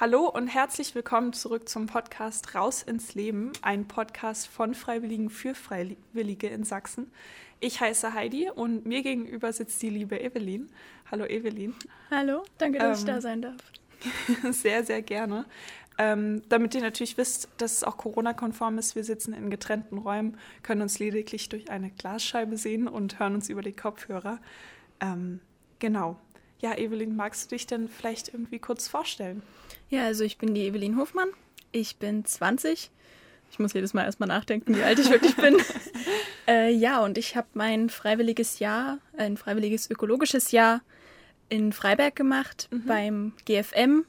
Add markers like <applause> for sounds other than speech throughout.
Hallo und herzlich willkommen zurück zum Podcast Raus ins Leben, ein Podcast von Freiwilligen für Freiwillige in Sachsen. Ich heiße Heidi und mir gegenüber sitzt die liebe Evelyn. Hallo Evelyn. Hallo, danke, dass ähm, ich da sein darf. <laughs> sehr, sehr gerne. Ähm, damit ihr natürlich wisst, dass es auch Corona-konform ist, wir sitzen in getrennten Räumen, können uns lediglich durch eine Glasscheibe sehen und hören uns über die Kopfhörer. Ähm, genau. Ja, Evelyn, magst du dich denn vielleicht irgendwie kurz vorstellen? Ja, also ich bin die Evelyn Hofmann. Ich bin 20. Ich muss jedes Mal erstmal nachdenken, wie alt ich wirklich bin. <laughs> äh, ja, und ich habe mein freiwilliges Jahr, ein freiwilliges ökologisches Jahr in Freiberg gemacht mhm. beim GFM,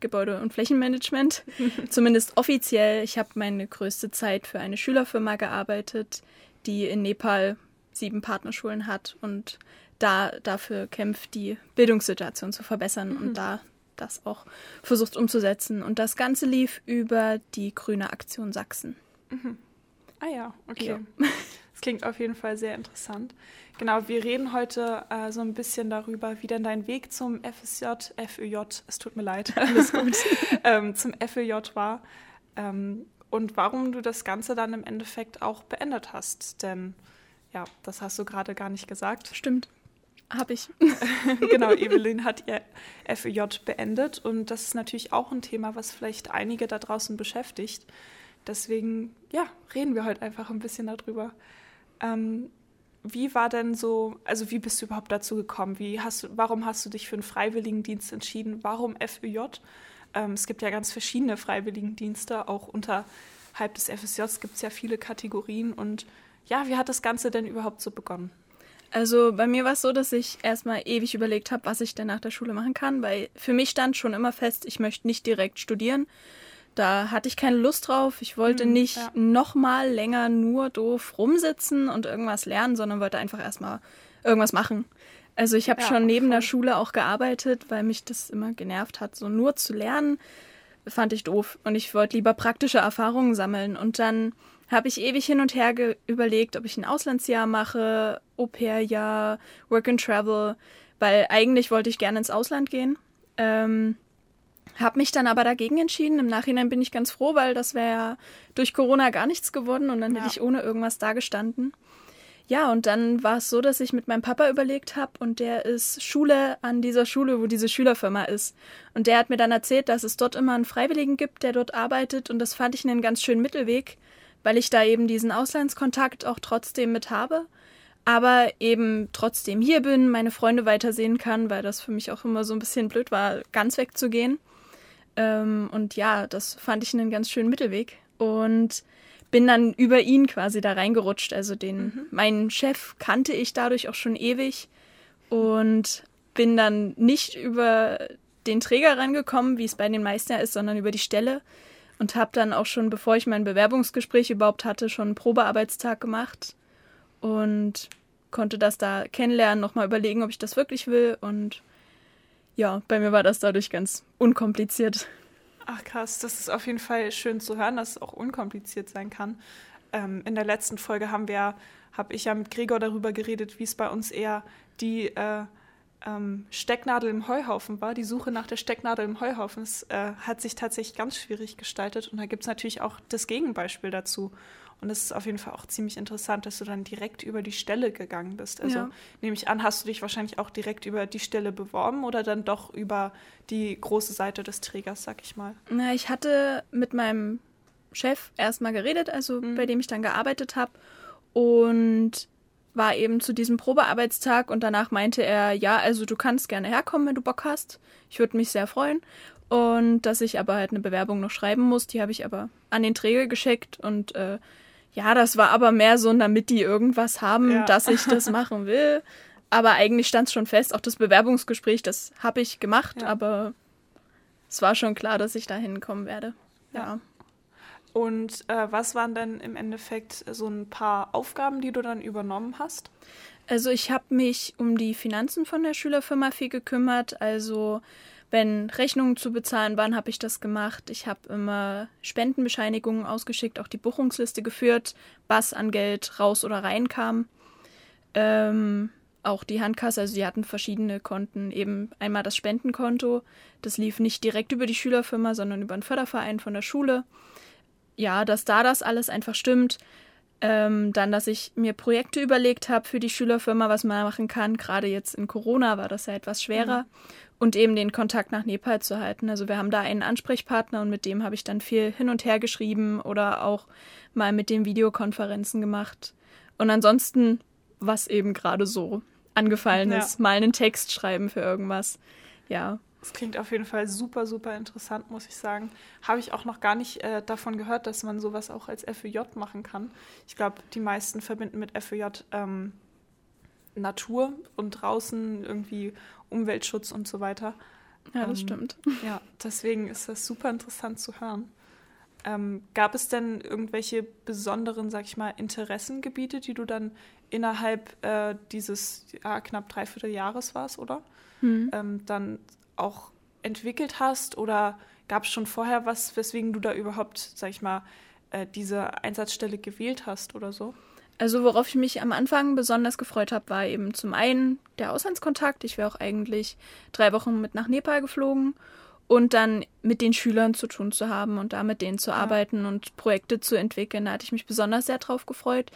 Gebäude- und Flächenmanagement. <laughs> Zumindest offiziell. Ich habe meine größte Zeit für eine Schülerfirma gearbeitet, die in Nepal sieben Partnerschulen hat und da dafür kämpft, die Bildungssituation zu verbessern mhm. und da das auch versucht umzusetzen. Und das Ganze lief über die Grüne Aktion Sachsen. Mhm. Ah ja, okay. Ja. Das klingt auf jeden Fall sehr interessant. Genau, wir reden heute äh, so ein bisschen darüber, wie denn dein Weg zum FSJ, FÖJ, es tut mir leid, alles gut, <laughs> ähm, zum FÖJ war ähm, und warum du das Ganze dann im Endeffekt auch beendet hast. Denn ja, das hast du gerade gar nicht gesagt. Stimmt. Habe ich. <laughs> genau, Evelyn hat ihr FEJ beendet und das ist natürlich auch ein Thema, was vielleicht einige da draußen beschäftigt. Deswegen, ja, reden wir heute einfach ein bisschen darüber. Ähm, wie war denn so, also wie bist du überhaupt dazu gekommen? Wie hast, warum hast du dich für einen Freiwilligendienst entschieden? Warum FEJ? Ähm, es gibt ja ganz verschiedene Freiwilligendienste, auch unterhalb des FSJs gibt es ja viele Kategorien. Und ja, wie hat das Ganze denn überhaupt so begonnen? Also bei mir war es so, dass ich erstmal ewig überlegt habe, was ich denn nach der Schule machen kann, weil für mich stand schon immer fest, ich möchte nicht direkt studieren. Da hatte ich keine Lust drauf. Ich wollte mhm, nicht ja. noch mal länger nur doof rumsitzen und irgendwas lernen, sondern wollte einfach erstmal irgendwas machen. Also ich habe ja, schon neben voll. der Schule auch gearbeitet, weil mich das immer genervt hat, so nur zu lernen, fand ich doof und ich wollte lieber praktische Erfahrungen sammeln und dann habe ich ewig hin und her überlegt, ob ich ein Auslandsjahr mache, Au-pair-Jahr, Work and Travel, weil eigentlich wollte ich gerne ins Ausland gehen. Ähm, habe mich dann aber dagegen entschieden. Im Nachhinein bin ich ganz froh, weil das wäre durch Corona gar nichts geworden und dann ja. hätte ich ohne irgendwas dagestanden. Ja, und dann war es so, dass ich mit meinem Papa überlegt habe und der ist Schule an dieser Schule, wo diese Schülerfirma ist. Und der hat mir dann erzählt, dass es dort immer einen Freiwilligen gibt, der dort arbeitet und das fand ich einen ganz schönen Mittelweg, weil ich da eben diesen Auslandskontakt auch trotzdem mit habe, aber eben trotzdem hier bin, meine Freunde weitersehen kann, weil das für mich auch immer so ein bisschen blöd war, ganz wegzugehen. Ähm, und ja, das fand ich einen ganz schönen Mittelweg und bin dann über ihn quasi da reingerutscht. Also den, mhm. meinen Chef kannte ich dadurch auch schon ewig und bin dann nicht über den Träger rangekommen, wie es bei den meisten ja ist, sondern über die Stelle und habe dann auch schon, bevor ich mein Bewerbungsgespräch überhaupt hatte, schon einen Probearbeitstag gemacht und konnte das da kennenlernen, nochmal überlegen, ob ich das wirklich will. Und ja, bei mir war das dadurch ganz unkompliziert. Ach krass, das ist auf jeden Fall schön zu hören, dass es auch unkompliziert sein kann. Ähm, in der letzten Folge haben wir, habe ich ja mit Gregor darüber geredet, wie es bei uns eher die äh, ähm, Stecknadel im Heuhaufen war. Die Suche nach der Stecknadel im Heuhaufen äh, hat sich tatsächlich ganz schwierig gestaltet. Und da gibt es natürlich auch das Gegenbeispiel dazu. Und es ist auf jeden Fall auch ziemlich interessant, dass du dann direkt über die Stelle gegangen bist. Also ja. nehme ich an, hast du dich wahrscheinlich auch direkt über die Stelle beworben oder dann doch über die große Seite des Trägers, sag ich mal? Na, ich hatte mit meinem Chef erstmal geredet, also mhm. bei dem ich dann gearbeitet habe. Und war eben zu diesem Probearbeitstag und danach meinte er, ja, also du kannst gerne herkommen, wenn du Bock hast. Ich würde mich sehr freuen. Und dass ich aber halt eine Bewerbung noch schreiben muss, die habe ich aber an den Träger geschickt und äh, ja, das war aber mehr so, damit die irgendwas haben, ja. dass ich das <laughs> machen will. Aber eigentlich stand es schon fest, auch das Bewerbungsgespräch, das habe ich gemacht, ja. aber es war schon klar, dass ich da hinkommen werde. ja. ja. Und äh, was waren denn im Endeffekt so ein paar Aufgaben, die du dann übernommen hast? Also ich habe mich um die Finanzen von der Schülerfirma viel gekümmert. Also wenn Rechnungen zu bezahlen waren, habe ich das gemacht. Ich habe immer Spendenbescheinigungen ausgeschickt, auch die Buchungsliste geführt, was an Geld raus oder rein kam. Ähm, auch die Handkasse, also sie hatten verschiedene Konten, eben einmal das Spendenkonto, das lief nicht direkt über die Schülerfirma, sondern über einen Förderverein von der Schule. Ja, dass da das alles einfach stimmt. Ähm, dann, dass ich mir Projekte überlegt habe für die Schülerfirma, was man machen kann. Gerade jetzt in Corona war das ja etwas schwerer. Mhm. Und eben den Kontakt nach Nepal zu halten. Also wir haben da einen Ansprechpartner und mit dem habe ich dann viel hin und her geschrieben oder auch mal mit dem Videokonferenzen gemacht. Und ansonsten, was eben gerade so angefallen ja. ist, mal einen Text schreiben für irgendwas. Ja. Das klingt auf jeden Fall super, super interessant, muss ich sagen. Habe ich auch noch gar nicht äh, davon gehört, dass man sowas auch als FEJ machen kann. Ich glaube, die meisten verbinden mit FEJ ähm, Natur und draußen irgendwie Umweltschutz und so weiter. Ja, das ähm, stimmt. <laughs> Ja, deswegen ist das super interessant zu hören. Ähm, gab es denn irgendwelche besonderen, sag ich mal, Interessengebiete, die du dann innerhalb äh, dieses ja, knapp dreiviertel Jahres war oder? Mhm. Ähm, dann auch entwickelt hast? Oder gab es schon vorher was, weswegen du da überhaupt, sag ich mal, äh, diese Einsatzstelle gewählt hast oder so? Also worauf ich mich am Anfang besonders gefreut habe, war eben zum einen der Auslandskontakt. Ich wäre auch eigentlich drei Wochen mit nach Nepal geflogen und dann mit den Schülern zu tun zu haben und da mit denen zu ja. arbeiten und Projekte zu entwickeln. Da hatte ich mich besonders sehr drauf gefreut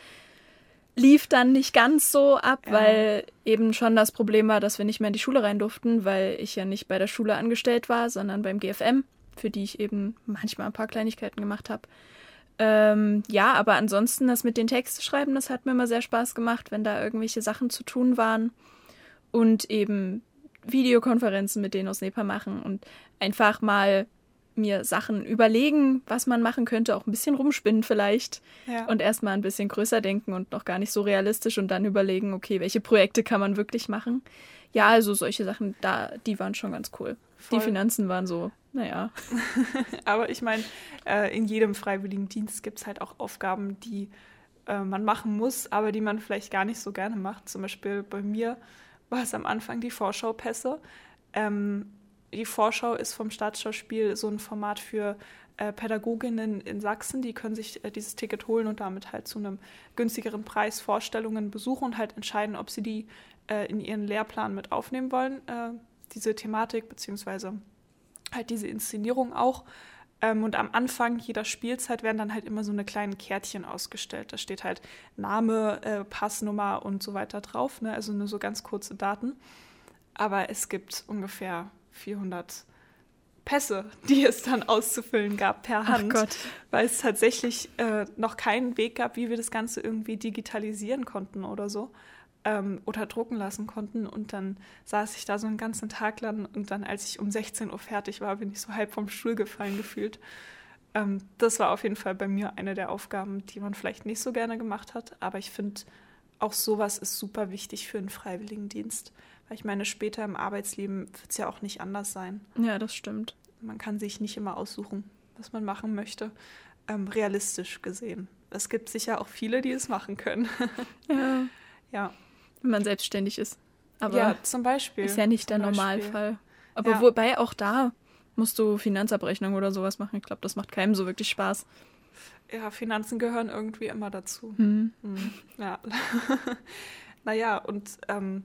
lief dann nicht ganz so ab, ja. weil eben schon das Problem war, dass wir nicht mehr in die Schule rein durften, weil ich ja nicht bei der Schule angestellt war, sondern beim GFM, für die ich eben manchmal ein paar Kleinigkeiten gemacht habe. Ähm, ja, aber ansonsten das mit den Texten schreiben, das hat mir immer sehr Spaß gemacht, wenn da irgendwelche Sachen zu tun waren und eben Videokonferenzen mit denen aus Nepal machen und einfach mal mir Sachen überlegen, was man machen könnte, auch ein bisschen rumspinnen vielleicht ja. und erstmal ein bisschen größer denken und noch gar nicht so realistisch und dann überlegen, okay, welche Projekte kann man wirklich machen. Ja, also solche Sachen, da, die waren schon ganz cool. Voll. Die Finanzen waren so, naja. <laughs> Aber ich meine, äh, in jedem freiwilligen Dienst gibt es halt auch Aufgaben, die äh, man machen muss, aber die man vielleicht gar nicht so gerne macht. Zum Beispiel bei mir war es am Anfang die Vorschaupässe. Ähm, die Vorschau ist vom Staatsschauspiel so ein Format für äh, Pädagoginnen in Sachsen, die können sich äh, dieses Ticket holen und damit halt zu einem günstigeren Preis Vorstellungen besuchen und halt entscheiden, ob sie die äh, in ihren Lehrplan mit aufnehmen wollen, äh, diese Thematik beziehungsweise halt diese Inszenierung auch. Ähm, und am Anfang jeder Spielzeit werden dann halt immer so eine kleinen Kärtchen ausgestellt. Da steht halt Name, Passnummer und so weiter drauf, ne? also nur so ganz kurze Daten. Aber es gibt ungefähr 400 Pässe, die es dann auszufüllen gab per Hand, weil es tatsächlich äh, noch keinen Weg gab, wie wir das Ganze irgendwie digitalisieren konnten oder so ähm, oder drucken lassen konnten. Und dann saß ich da so einen ganzen Tag lang und dann, als ich um 16 Uhr fertig war, bin ich so halb vom Stuhl gefallen gefühlt. Ähm, das war auf jeden Fall bei mir eine der Aufgaben, die man vielleicht nicht so gerne gemacht hat, aber ich finde, auch sowas ist super wichtig für einen Freiwilligendienst weil ich meine, später im Arbeitsleben wird es ja auch nicht anders sein. Ja, das stimmt. Man kann sich nicht immer aussuchen, was man machen möchte, ähm, realistisch gesehen. Es gibt sicher auch viele, die es machen können. <laughs> ja. ja. Wenn man selbstständig ist. Aber ja, zum Beispiel. Ist ja nicht der Beispiel. Normalfall. Aber ja. wobei auch da musst du Finanzabrechnung oder sowas machen. Ich glaube, das macht keinem so wirklich Spaß. Ja, Finanzen gehören irgendwie immer dazu. Mhm. Mhm. Ja. <laughs> naja, und ähm,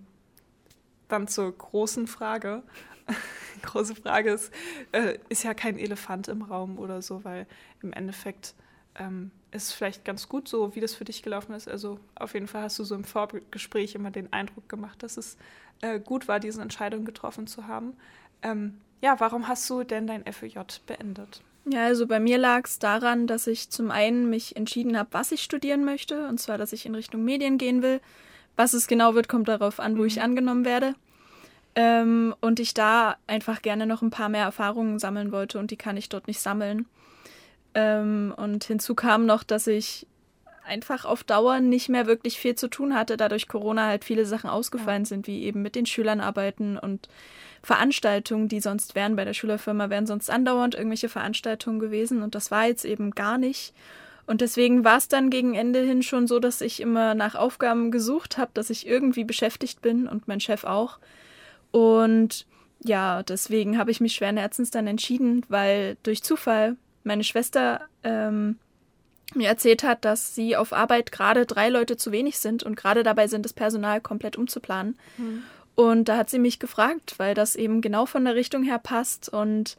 dann zur großen Frage. <laughs> Große Frage ist, äh, ist ja kein Elefant im Raum oder so, weil im Endeffekt ähm, ist vielleicht ganz gut so, wie das für dich gelaufen ist. Also auf jeden Fall hast du so im Vorgespräch immer den Eindruck gemacht, dass es äh, gut war, diese Entscheidung getroffen zu haben. Ähm, ja, warum hast du denn dein FEJ beendet? Ja, also bei mir lag es daran, dass ich zum einen mich entschieden habe, was ich studieren möchte, und zwar, dass ich in Richtung Medien gehen will. Was es genau wird, kommt darauf an, wo ich mhm. angenommen werde. Ähm, und ich da einfach gerne noch ein paar mehr Erfahrungen sammeln wollte und die kann ich dort nicht sammeln. Ähm, und hinzu kam noch, dass ich einfach auf Dauer nicht mehr wirklich viel zu tun hatte, da durch Corona halt viele Sachen ausgefallen ja. sind, wie eben mit den Schülern arbeiten und Veranstaltungen, die sonst wären bei der Schülerfirma, wären sonst andauernd irgendwelche Veranstaltungen gewesen und das war jetzt eben gar nicht. Und deswegen war es dann gegen Ende hin schon so, dass ich immer nach Aufgaben gesucht habe, dass ich irgendwie beschäftigt bin und mein Chef auch. Und ja, deswegen habe ich mich schweren Herzens dann entschieden, weil durch Zufall meine Schwester ähm, mir erzählt hat, dass sie auf Arbeit gerade drei Leute zu wenig sind und gerade dabei sind, das Personal komplett umzuplanen. Mhm. Und da hat sie mich gefragt, weil das eben genau von der Richtung her passt und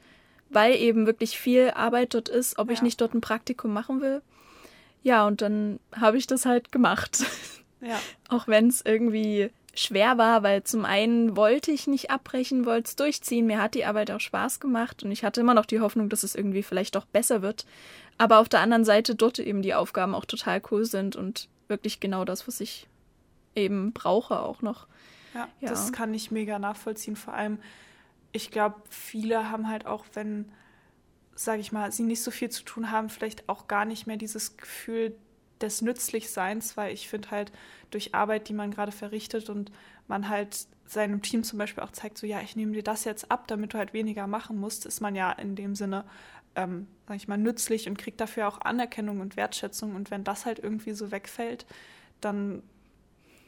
weil eben wirklich viel Arbeit dort ist, ob ja. ich nicht dort ein Praktikum machen will. Ja, und dann habe ich das halt gemacht. <laughs> Ja. Auch wenn es irgendwie schwer war, weil zum einen wollte ich nicht abbrechen, wollte es durchziehen. Mir hat die Arbeit auch Spaß gemacht und ich hatte immer noch die Hoffnung, dass es irgendwie vielleicht doch besser wird. Aber auf der anderen Seite dort eben die Aufgaben auch total cool sind und wirklich genau das, was ich eben brauche auch noch. Ja, ja. das kann ich mega nachvollziehen. Vor allem, ich glaube, viele haben halt auch, wenn, sage ich mal, sie nicht so viel zu tun haben, vielleicht auch gar nicht mehr dieses Gefühl des Nützlichseins, weil ich finde halt durch Arbeit, die man gerade verrichtet und man halt seinem Team zum Beispiel auch zeigt, so ja, ich nehme dir das jetzt ab, damit du halt weniger machen musst, ist man ja in dem Sinne, ähm, sag ich mal, nützlich und kriegt dafür auch Anerkennung und Wertschätzung. Und wenn das halt irgendwie so wegfällt, dann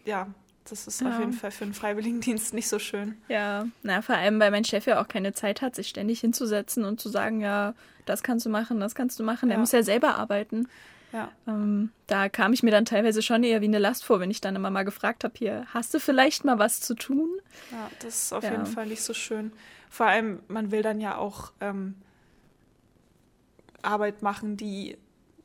ja, das ist ja. auf jeden Fall für einen Freiwilligendienst nicht so schön. Ja, na, vor allem, weil mein Chef ja auch keine Zeit hat, sich ständig hinzusetzen und zu sagen, ja, das kannst du machen, das kannst du machen. Ja. Er muss ja selber arbeiten. Ja. Ähm, da kam ich mir dann teilweise schon eher wie eine Last vor, wenn ich dann immer mal gefragt habe, hier, hast du vielleicht mal was zu tun? Ja, das ist auf ja. jeden Fall nicht so schön. Vor allem, man will dann ja auch ähm, Arbeit machen, die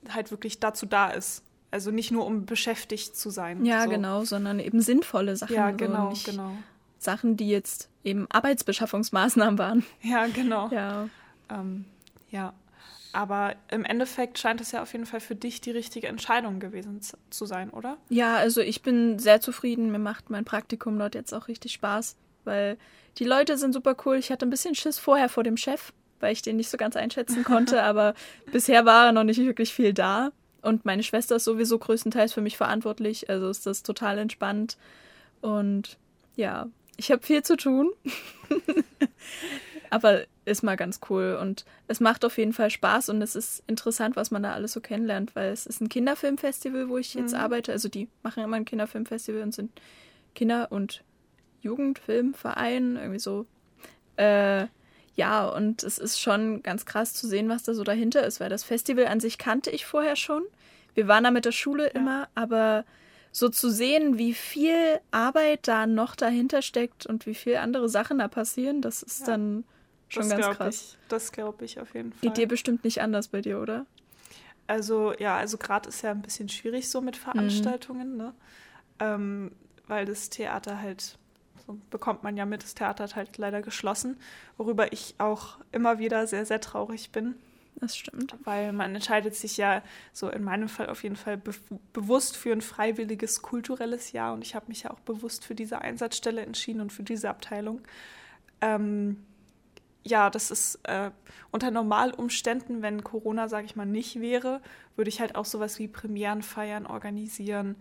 halt wirklich dazu da ist. Also nicht nur um beschäftigt zu sein. Ja, so. genau, sondern eben sinnvolle Sachen. Ja, genau, so genau. Sachen, die jetzt eben Arbeitsbeschaffungsmaßnahmen waren. <laughs> Ja, genau. Ja. Ähm, ja. Aber im Endeffekt scheint es ja auf jeden Fall für dich die richtige Entscheidung gewesen zu sein, oder? Ja, also ich bin sehr zufrieden. Mir macht mein Praktikum dort jetzt auch richtig Spaß, weil die Leute sind super cool. Ich hatte ein bisschen Schiss vorher vor dem Chef, weil ich den nicht so ganz einschätzen konnte, <laughs> aber bisher war noch nicht wirklich viel da. Und meine Schwester ist sowieso größtenteils für mich verantwortlich, also ist das total entspannt. Und ja, ich habe viel zu tun. <laughs> aber ist mal ganz cool und es macht auf jeden Fall Spaß und es ist interessant, was man da alles so kennenlernt, weil es ist ein Kinderfilmfestival, wo ich jetzt mhm. arbeite. Also die machen immer ein Kinderfilmfestival und sind Kinder- und Jugendfilmverein, irgendwie so. Äh, ja, und es ist schon ganz krass zu sehen, was da so dahinter ist, weil das Festival an sich kannte ich vorher schon. Wir waren da mit der Schule ja. immer, aber so zu sehen, wie viel Arbeit da noch dahinter steckt und wie viel andere Sachen da passieren, das ist ja. dann schon das ganz krass. Ich, das glaube ich auf jeden Fall. Geht dir bestimmt nicht anders bei dir, oder? Also ja, also gerade ist ja ein bisschen schwierig so mit mhm. Veranstaltungen, mhm. ne? Ähm, weil das Theater halt so bekommt man ja mit, das Theater hat halt leider geschlossen, worüber ich auch immer wieder sehr, sehr traurig bin. Das stimmt. Weil man entscheidet sich ja so in meinem Fall auf jeden Fall be bewusst für ein freiwilliges kulturelles Jahr und ich habe mich ja auch bewusst für diese Einsatzstelle entschieden und für diese Abteilung. Ähm, ja, das ist äh, unter Normalumständen, wenn Corona, sage ich mal, nicht wäre, würde ich halt auch sowas wie Premierenfeiern organisieren,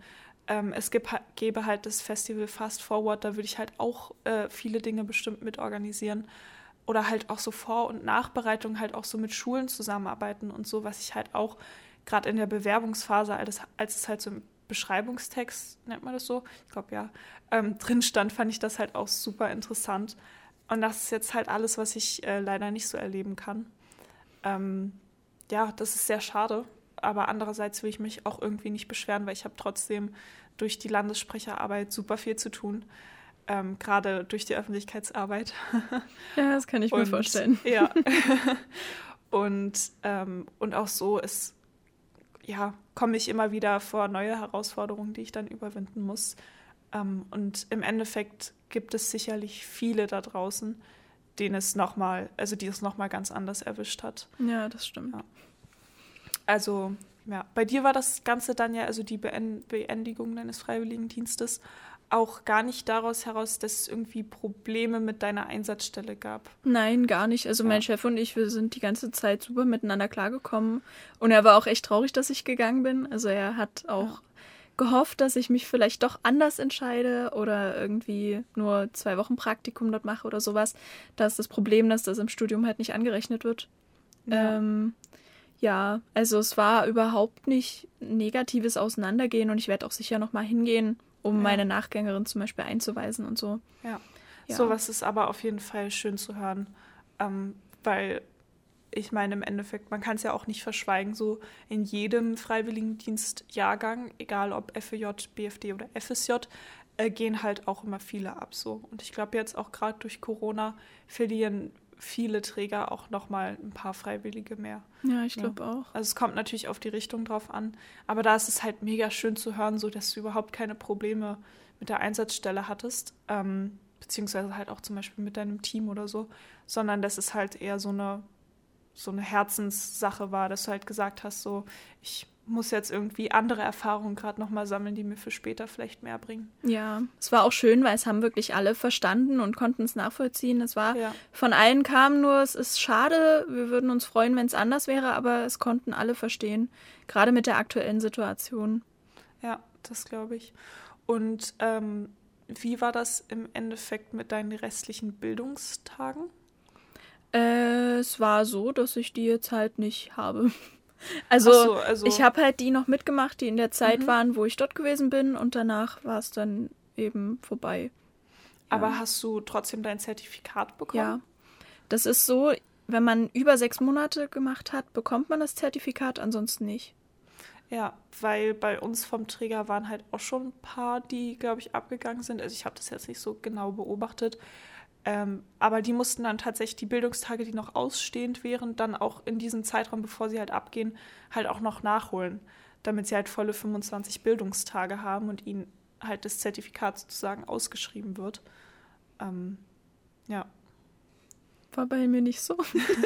ähm, es gibt, gäbe halt das Festival Fast Forward, da würde ich halt auch äh, viele Dinge bestimmt mit organisieren. Oder halt auch so Vor- und Nachbereitung halt auch so mit Schulen zusammenarbeiten und so, was ich halt auch gerade in der Bewerbungsphase, als, als es halt so im Beschreibungstext, nennt man das so, ich glaube ja, ähm, drin stand, fand ich das halt auch super interessant. Und das ist jetzt halt alles, was ich äh, leider nicht so erleben kann. Ähm, ja, das ist sehr schade, aber andererseits will ich mich auch irgendwie nicht beschweren, weil ich habe trotzdem durch die Landessprecherarbeit super viel zu tun. Ähm, gerade durch die Öffentlichkeitsarbeit. <laughs> Ja, das kann ich und, mir vorstellen. <laughs> Ja. <laughs> und, ähm, und auch so ist, ja, komme ich immer wieder vor neue Herausforderungen, die ich dann überwinden muss. Ähm, und im Endeffekt gibt es sicherlich viele da draußen, denen es nochmal, also die es nochmal ganz anders erwischt hat. Ja, das stimmt. Ja. Also, ja, bei dir war das Ganze dann ja, also die Beendigung deines Freiwilligendienstes, auch gar nicht daraus heraus, dass es irgendwie Probleme mit deiner Einsatzstelle gab. Nein, gar nicht. Also ja. mein Chef und ich, wir sind die ganze Zeit super miteinander klargekommen. Und er war auch echt traurig, dass ich gegangen bin. Also er hat auch ja. gehofft, dass ich mich vielleicht doch anders entscheide oder irgendwie nur zwei Wochen Praktikum dort mache oder sowas. Da ist das Problem, dass das im Studium halt nicht angerechnet wird. Ja. Ähm, ja, also es war überhaupt nicht negatives Auseinandergehen und ich werde auch sicher nochmal hingehen, um ja. meine Nachgängerin zum Beispiel einzuweisen und so. Ja. ja. Sowas ist aber auf jeden Fall schön zu hören, ähm, weil ich meine, im Endeffekt, man kann es ja auch nicht verschweigen, so in jedem Freiwilligendienstjahrgang, egal ob FEJ, BFD oder FSJ, äh, gehen halt auch immer viele ab so. Und ich glaube jetzt auch gerade durch Corona verlieren viele Träger auch nochmal ein paar Freiwillige mehr. Ja, ich glaube ja. auch. Also es kommt natürlich auf die Richtung drauf an. Aber da ist es halt mega schön zu hören, so dass du überhaupt keine Probleme mit der Einsatzstelle hattest. Ähm, beziehungsweise halt auch zum Beispiel mit deinem Team oder so, sondern dass es halt eher so eine, so eine Herzenssache war, dass du halt gesagt hast, so, ich muss jetzt irgendwie andere Erfahrungen gerade nochmal sammeln, die mir für später vielleicht mehr bringen. Ja, es war auch schön, weil es haben wirklich alle verstanden und konnten es nachvollziehen. Es war, ja. von allen kam nur, es ist schade, wir würden uns freuen, wenn es anders wäre, aber es konnten alle verstehen, gerade mit der aktuellen Situation. Ja, das glaube ich. Und ähm, wie war das im Endeffekt mit deinen restlichen Bildungstagen? Äh, es war so, dass ich die jetzt halt nicht habe. Also, so, also ich habe halt die noch mitgemacht, die in der Zeit mhm. waren, wo ich dort gewesen bin und danach war es dann eben vorbei. Aber ja. hast du trotzdem dein Zertifikat bekommen? Ja. Das ist so, wenn man über sechs Monate gemacht hat, bekommt man das Zertifikat, ansonsten nicht. Ja, weil bei uns vom Träger waren halt auch schon ein paar, die, glaube ich, abgegangen sind. Also ich habe das jetzt nicht so genau beobachtet. Ähm, aber die mussten dann tatsächlich die Bildungstage, die noch ausstehend wären, dann auch in diesem Zeitraum, bevor sie halt abgehen, halt auch noch nachholen, damit sie halt volle 25 Bildungstage haben und ihnen halt das Zertifikat sozusagen ausgeschrieben wird. Ähm, ja. War bei mir nicht so.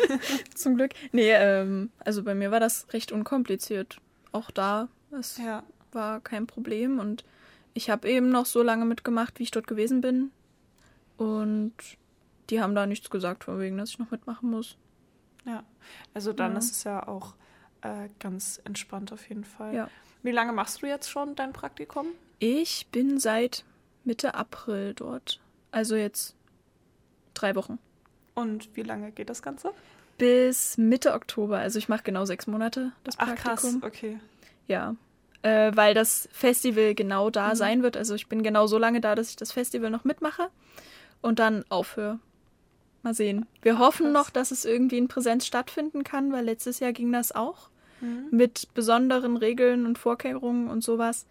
<laughs> Zum Glück. Nee, ähm, also bei mir war das recht unkompliziert. Auch da, es ja. war kein Problem und ich habe eben noch so lange mitgemacht, wie ich dort gewesen bin. Und die haben da nichts gesagt, von wegen, dass ich noch mitmachen muss. Ja, also dann ja. ist es ja auch äh, ganz entspannt auf jeden Fall. Ja. Wie lange machst du jetzt schon dein Praktikum? Ich bin seit Mitte April dort. Also jetzt drei Wochen. Und wie lange geht das Ganze? Bis Mitte Oktober. Also ich mache genau sechs Monate das Praktikum. Ach krass, okay. Ja, äh, weil das Festival genau da mhm. sein wird. Also ich bin genau so lange da, dass ich das Festival noch mitmache und dann aufhöre. Mal sehen. Wir hoffen noch, dass es irgendwie in Präsenz stattfinden kann, weil letztes Jahr ging das auch. Mhm. Mit besonderen Regeln und Vorkehrungen und sowas.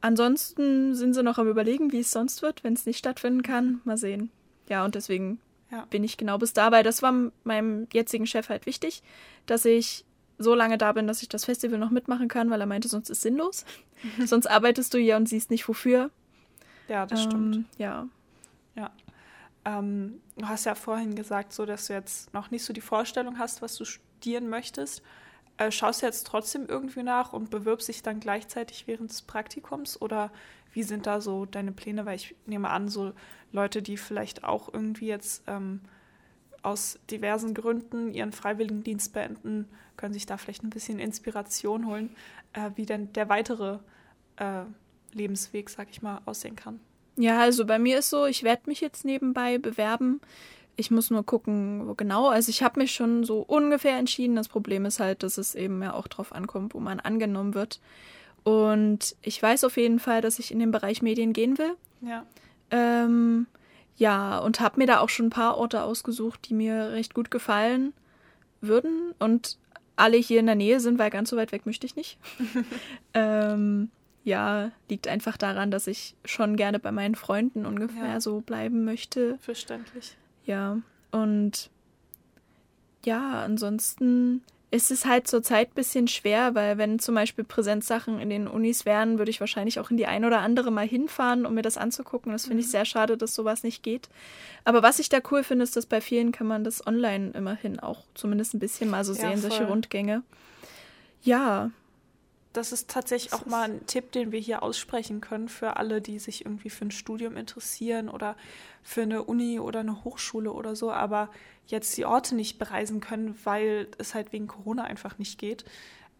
Ansonsten sind sie noch am Überlegen, wie es sonst wird, wenn es nicht stattfinden kann. Mal sehen. Ja, und deswegen ja. bin ich genau bis dabei. Das war meinem jetzigen Chef halt wichtig, dass ich so lange da bin, dass ich das Festival noch mitmachen kann, weil er meinte, sonst ist es sinnlos. <laughs> sonst arbeitest du hier und siehst nicht wofür. Ja, das ähm, stimmt. Ja. Ja. Ähm, du hast ja vorhin gesagt, so dass du jetzt noch nicht so die Vorstellung hast, was du studieren möchtest. Äh, schaust du jetzt trotzdem irgendwie nach und bewirbst dich dann gleichzeitig während des Praktikums oder wie sind da so deine Pläne? Weil ich nehme an, so Leute, die vielleicht auch irgendwie jetzt ähm, aus diversen Gründen ihren Freiwilligendienst beenden, können sich da vielleicht ein bisschen Inspiration holen, äh, wie denn der weitere äh, Lebensweg, sag ich mal, aussehen kann. Ja, also bei mir ist so, ich werde mich jetzt nebenbei bewerben. Ich muss nur gucken, wo genau. Also ich habe mich schon so ungefähr entschieden. Das Problem ist halt, dass es eben ja auch drauf ankommt, wo man angenommen wird. Und ich weiß auf jeden Fall, dass ich in den Bereich Medien gehen will. Ja. Ähm, ja, und habe mir da auch schon ein paar Orte ausgesucht, die mir recht gut gefallen würden. Und alle hier in der Nähe sind, weil ganz so weit weg möchte ich nicht. <laughs> ähm, ja, liegt einfach daran, dass ich schon gerne bei meinen Freunden ungefähr ja. so bleiben möchte. Verständlich. Ja, und ja, ansonsten ist es halt zurzeit ein bisschen schwer, weil wenn zum Beispiel Präsenzsachen in den Unis wären, würde ich wahrscheinlich auch in die ein oder andere mal hinfahren, um mir das anzugucken. Das finde mhm. ich sehr schade, dass sowas nicht geht. Aber was ich da cool finde, ist, dass bei vielen kann man das online immerhin auch zumindest ein bisschen mal so ja, sehen, voll. solche Rundgänge. Ja, das ist tatsächlich auch mal ein Tipp, den wir hier aussprechen können für alle, die sich irgendwie für ein Studium interessieren oder für eine Uni oder eine Hochschule oder so, aber jetzt die Orte nicht bereisen können, weil es halt wegen Corona einfach nicht geht.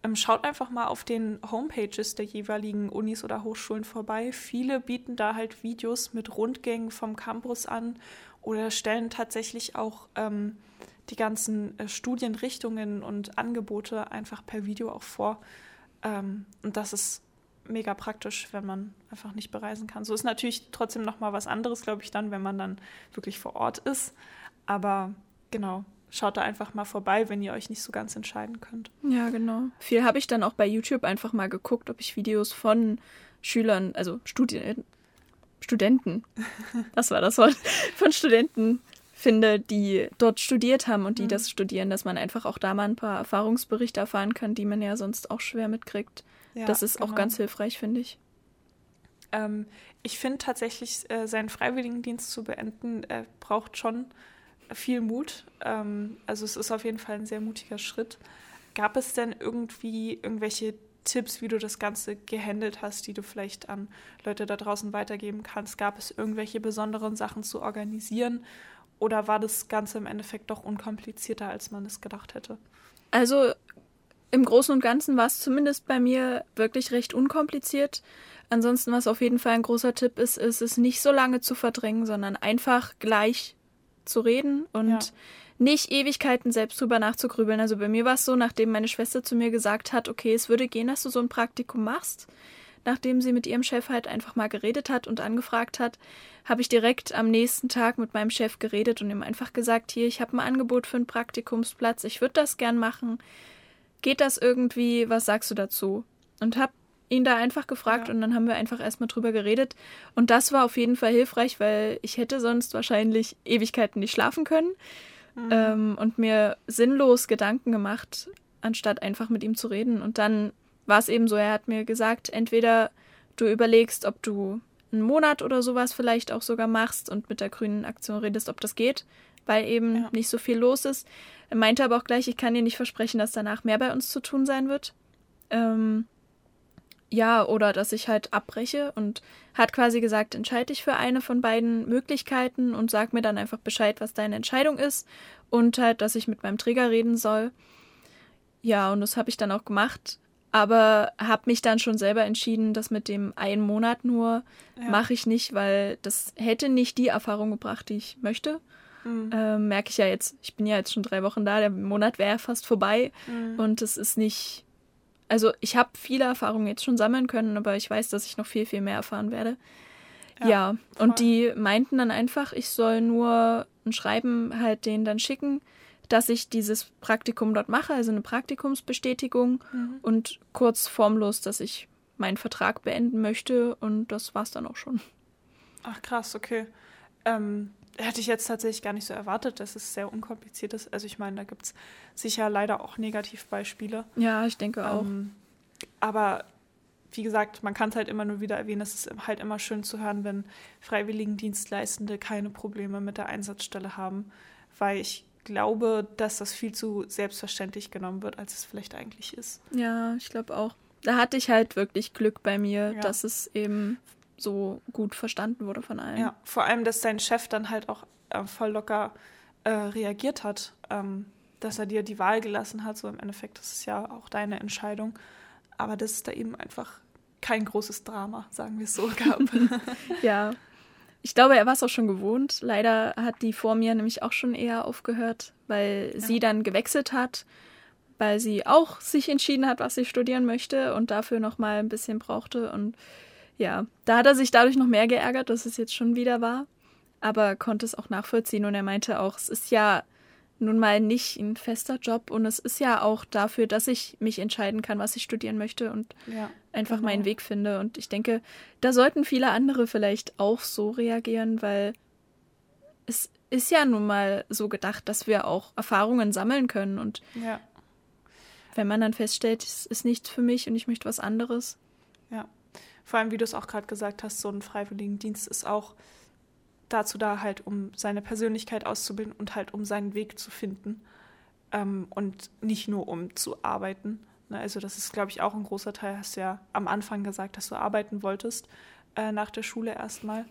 Ähm, schaut einfach mal auf den Homepages der jeweiligen Unis oder Hochschulen vorbei. Viele bieten da halt Videos mit Rundgängen vom Campus an oder stellen tatsächlich auch ähm, die ganzen äh, Studienrichtungen und Angebote einfach per Video auch vor. Ähm, und das ist mega praktisch, wenn man einfach nicht bereisen kann. So ist natürlich trotzdem noch mal was anderes, glaube ich, dann, wenn man dann wirklich vor Ort ist. Aber genau, schaut da einfach mal vorbei, wenn ihr euch nicht so ganz entscheiden könnt. Ja, genau. Viel habe ich dann auch bei YouTube einfach mal geguckt, ob ich Videos von Schülern, also Studien, Studenten, <laughs> das war das Wort, von Studenten finde, die dort studiert haben und die mhm. das studieren, dass man einfach auch da mal ein paar Erfahrungsberichte erfahren kann, die man ja sonst auch schwer mitkriegt. Ja, das ist genau. auch ganz hilfreich, finde ich. Ähm, ich finde tatsächlich, äh, seinen Freiwilligendienst zu beenden, äh, braucht schon viel Mut. Ähm, also es ist auf jeden Fall ein sehr mutiger Schritt. Gab es denn irgendwie irgendwelche Tipps, wie du das Ganze gehandelt hast, die du vielleicht an Leute da draußen weitergeben kannst? Gab es irgendwelche besonderen Sachen zu organisieren? Oder war das Ganze im Endeffekt doch unkomplizierter, als man es gedacht hätte? Also im Großen und Ganzen war es zumindest bei mir wirklich recht unkompliziert. Ansonsten, was auf jeden Fall ein großer Tipp ist, ist es nicht so lange zu verdrängen, sondern einfach gleich zu reden und ja. nicht Ewigkeiten selbst drüber nachzugrübeln. Also bei mir war es so, nachdem meine Schwester zu mir gesagt hat, okay, es würde gehen, dass du so ein Praktikum machst, nachdem sie mit ihrem Chef halt einfach mal geredet hat und angefragt hat, habe ich direkt am nächsten Tag mit meinem Chef geredet und ihm einfach gesagt, hier, ich habe ein Angebot für einen Praktikumsplatz, ich würde das gern machen. Geht das irgendwie? Was sagst du dazu? Und habe ihn da einfach gefragt ja. und dann haben wir einfach erstmal drüber geredet. Und das war auf jeden Fall hilfreich, weil ich hätte sonst wahrscheinlich Ewigkeiten nicht schlafen können mhm. ähm, und mir sinnlos Gedanken gemacht, anstatt einfach mit ihm zu reden. Und dann war es eben so, er hat mir gesagt, entweder du überlegst, ob du einen Monat oder sowas vielleicht auch sogar machst und mit der grünen Aktion redest, ob das geht, weil eben ja. nicht so viel los ist. Er meinte aber auch gleich, ich kann dir nicht versprechen, dass danach mehr bei uns zu tun sein wird. Ähm, ja, oder dass ich halt abbreche und hat quasi gesagt, entscheide dich für eine von beiden Möglichkeiten und sag mir dann einfach Bescheid, was deine Entscheidung ist und halt, dass ich mit meinem Träger reden soll. Ja, und das habe ich dann auch gemacht, aber habe mich dann schon selber entschieden, dass mit dem einen Monat nur ja. mache ich nicht, weil das hätte nicht die Erfahrung gebracht, die ich möchte. Mhm. Ähm, merke ich ja jetzt, ich bin ja jetzt schon drei Wochen da, der Monat wäre fast vorbei mhm. und es ist nicht also ich habe viele Erfahrungen jetzt schon sammeln können, aber ich weiß, dass ich noch viel, viel mehr erfahren werde. Ja, ja. und die meinten dann einfach, ich soll nur ein Schreiben halt denen dann schicken, dass ich dieses Praktikum dort mache, also eine Praktikumsbestätigung mhm. und kurz formlos, dass ich meinen Vertrag beenden möchte und das war's dann auch schon. Ach krass, okay. Ähm, hätte ich jetzt tatsächlich gar nicht so erwartet, dass es sehr unkompliziert ist. Also ich meine, da gibt es sicher leider auch Negativbeispiele. Ja, ich denke auch. Ähm, aber wie gesagt, man kann es halt immer nur wieder erwähnen, es ist halt immer schön zu hören, wenn Freiwilligendienstleistende keine Probleme mit der Einsatzstelle haben, weil ich glaube, dass das viel zu selbstverständlich genommen wird, als es vielleicht eigentlich ist. Ja, ich glaube auch. Da hatte ich halt wirklich Glück bei mir, ja. dass es eben so gut verstanden wurde von allen. Ja, vor allem, dass dein Chef dann halt auch äh, voll locker äh, reagiert hat, ähm, dass er dir die Wahl gelassen hat. So im Endeffekt, das ist ja auch deine Entscheidung. Aber dass es da eben einfach kein großes Drama, sagen wir es so, gab. <laughs> ja. Ich glaube, er war es auch schon gewohnt. Leider hat die vor mir nämlich auch schon eher aufgehört, weil ja. sie dann gewechselt hat, weil sie auch sich entschieden hat, was sie studieren möchte und dafür noch mal ein bisschen brauchte und ja, da hat er sich dadurch noch mehr geärgert, dass es jetzt schon wieder war, aber konnte es auch nachvollziehen und er meinte auch, es ist ja nun mal nicht ein fester Job und es ist ja auch dafür, dass ich mich entscheiden kann, was ich studieren möchte und ja, einfach genau. meinen Weg finde. Und ich denke, da sollten viele andere vielleicht auch so reagieren, weil es ist ja nun mal so gedacht, dass wir auch Erfahrungen sammeln können und ja. wenn man dann feststellt, es ist nichts für mich und ich möchte was anderes. Ja. Vor allem, wie du es auch gerade gesagt hast, so ein Freiwilligendienst ist auch dazu da, halt, um seine Persönlichkeit auszubilden und halt, um seinen Weg zu finden. Ähm, und nicht nur, um zu arbeiten. Ne? Also, das ist, glaube ich, auch ein großer Teil. Hast ja am Anfang gesagt, dass du arbeiten wolltest, äh, nach der Schule erstmal.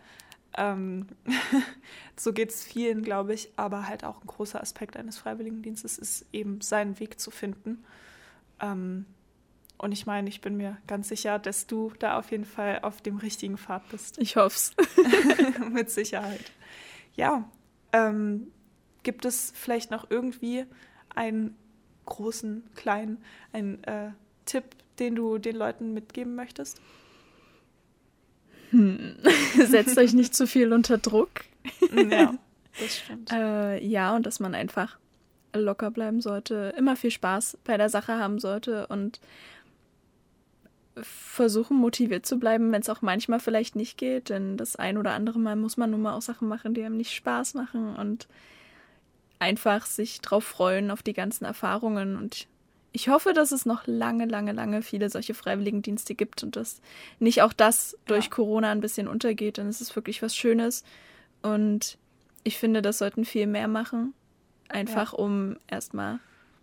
Ähm, <laughs> so geht es vielen, glaube ich. Aber halt auch ein großer Aspekt eines Freiwilligendienstes ist eben, seinen Weg zu finden. Ähm, und ich meine, ich bin mir ganz sicher, dass du da auf jeden Fall auf dem richtigen Pfad bist. Ich hoffe es. <laughs> Mit Sicherheit. Ja, ähm, gibt es vielleicht noch irgendwie einen großen, kleinen, einen äh, Tipp, den du den Leuten mitgeben möchtest? Hm. <laughs> Setzt euch nicht zu viel unter Druck. ja, das <laughs> stimmt. Äh, ja, und dass man einfach locker bleiben sollte, immer viel Spaß bei der Sache haben sollte und versuchen motiviert zu bleiben, wenn es auch manchmal vielleicht nicht geht, denn das ein oder andere Mal muss man nun mal auch Sachen machen, die einem nicht Spaß machen und einfach sich drauf freuen auf die ganzen Erfahrungen und ich hoffe, dass es noch lange, lange, lange viele solche Freiwilligendienste gibt und dass nicht auch das durch ja. Corona ein bisschen untergeht, denn es ist wirklich was Schönes und ich finde, das sollten viel mehr machen, einfach ja. um erstmal ein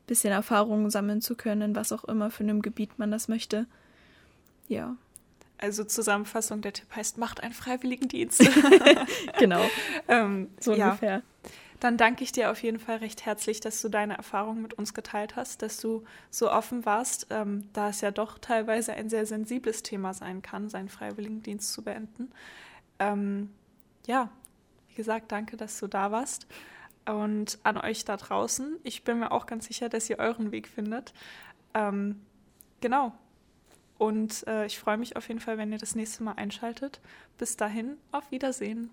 bisschen Erfahrungen sammeln zu können, was auch immer für einem Gebiet man das möchte. Ja. Also Zusammenfassung, der Tipp heißt, macht einen Freiwilligendienst. <laughs> genau. <laughs> ähm, so ja. ungefähr. Dann danke ich dir auf jeden Fall recht herzlich, dass du deine Erfahrungen mit uns geteilt hast, dass du so offen warst, ähm, da es ja doch teilweise ein sehr sensibles Thema sein kann, seinen Freiwilligendienst zu beenden. Ähm, ja, wie gesagt, danke, dass du da warst. Und an euch da draußen, ich bin mir auch ganz sicher, dass ihr euren Weg findet. Ähm, genau, und äh, ich freue mich auf jeden Fall, wenn ihr das nächste Mal einschaltet. Bis dahin, auf Wiedersehen.